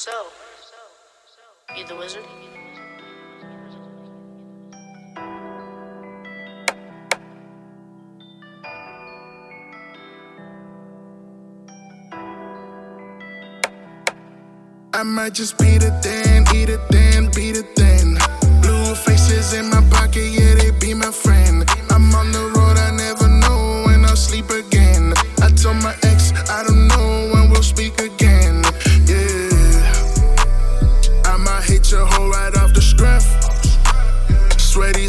So, you the wizard? I might just be the then, eat it then, be the then.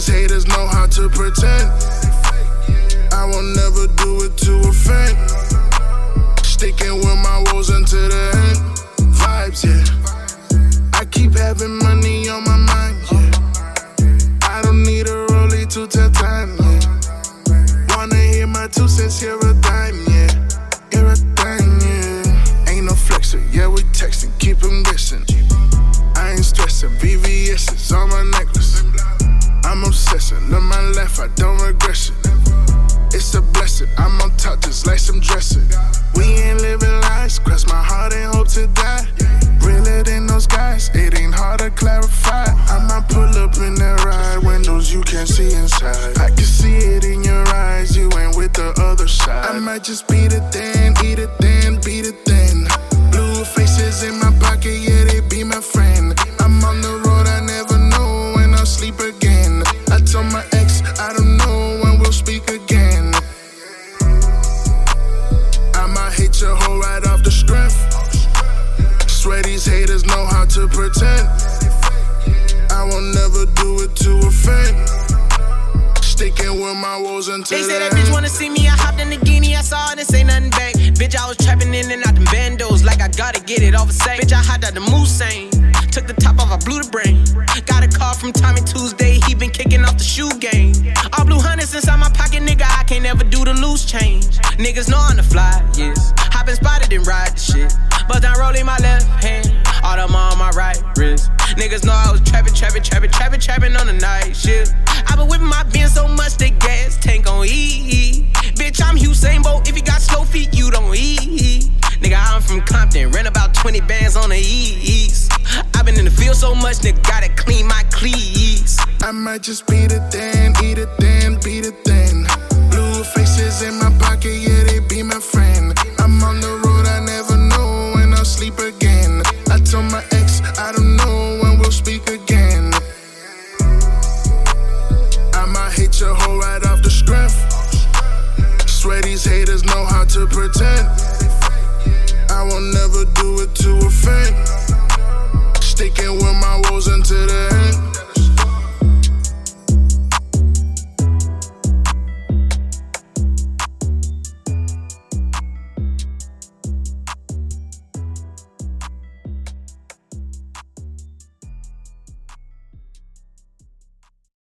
These haters know how to pretend. I will never do it to offend. Sticking with my woes until the end. Vibes, yeah. I keep having money on my mind, yeah. I don't need a rollie to tell time, yeah. Wanna hear my two cents, hear a dime, yeah. Hear a dime, yeah. Ain't no flexer, yeah, we texting, keep them guessing. I ain't stressing, VVS is on It's I'm on top just like some dressing. We ain't living lies, cross my heart and hope to die. Realer than those guys, it ain't hard to clarify. I might pull up in that ride, windows you can't see inside. I can see it in your eyes, you ain't with the other side. I might just beat it to pretend. I will never do it to offend. Sticking with my woes until They say that bitch wanna see me. I hopped in the guinea. I saw it and say nothing back. Bitch, I was trapping in and out the bandos like I gotta get it off a sack. Bitch, I hopped out the Mulsanne. Took the top off, I blew the brain. Got a call from Tommy Tuesday. He been kicking off the shoe game. All blue hundreds inside my pocket, nigga. I can't never do the loose change. Niggas know I'm the fly, yes. Hopping spotted and ride the shit. But I'm rolling my left wrist. Niggas know I was trapping, trapping, trapping, trapping, trapping on the night shift. I been whipping my bin so much the gas tank on E. Bitch, I'm Usain Bolt. If you got slow feet, you don't eat. Nigga, I'm from Compton. Rent about 20 bands on the east. i been in the field so much, nigga, gotta clean my cleats. I might just beat it then, eat it then, beat hit your hoe right off the strength. Swear these haters know how to pretend. I will never do it to a fake. Sticking with my woes until the end.